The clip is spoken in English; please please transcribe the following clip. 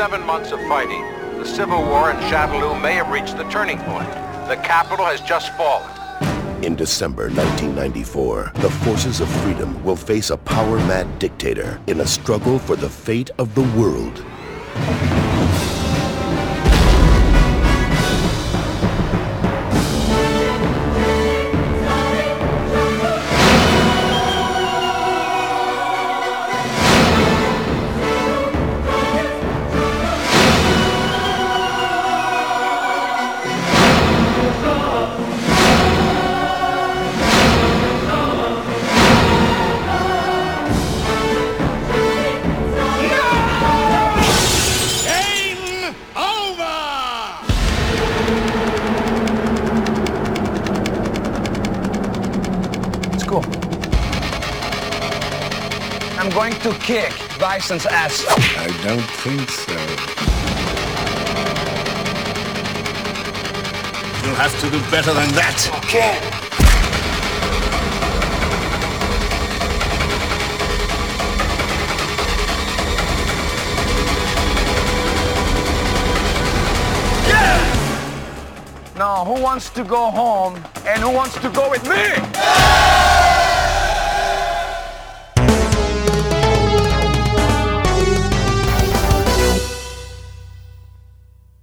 seven months of fighting, the civil war in Shadaloo may have reached the turning point. The capital has just fallen. In December 1994, the forces of freedom will face a power-mad dictator in a struggle for the fate of the world. Kick Bison's. I don't think so. You'll have to do better than that. Okay. Now, who wants to go home and who wants to go with me?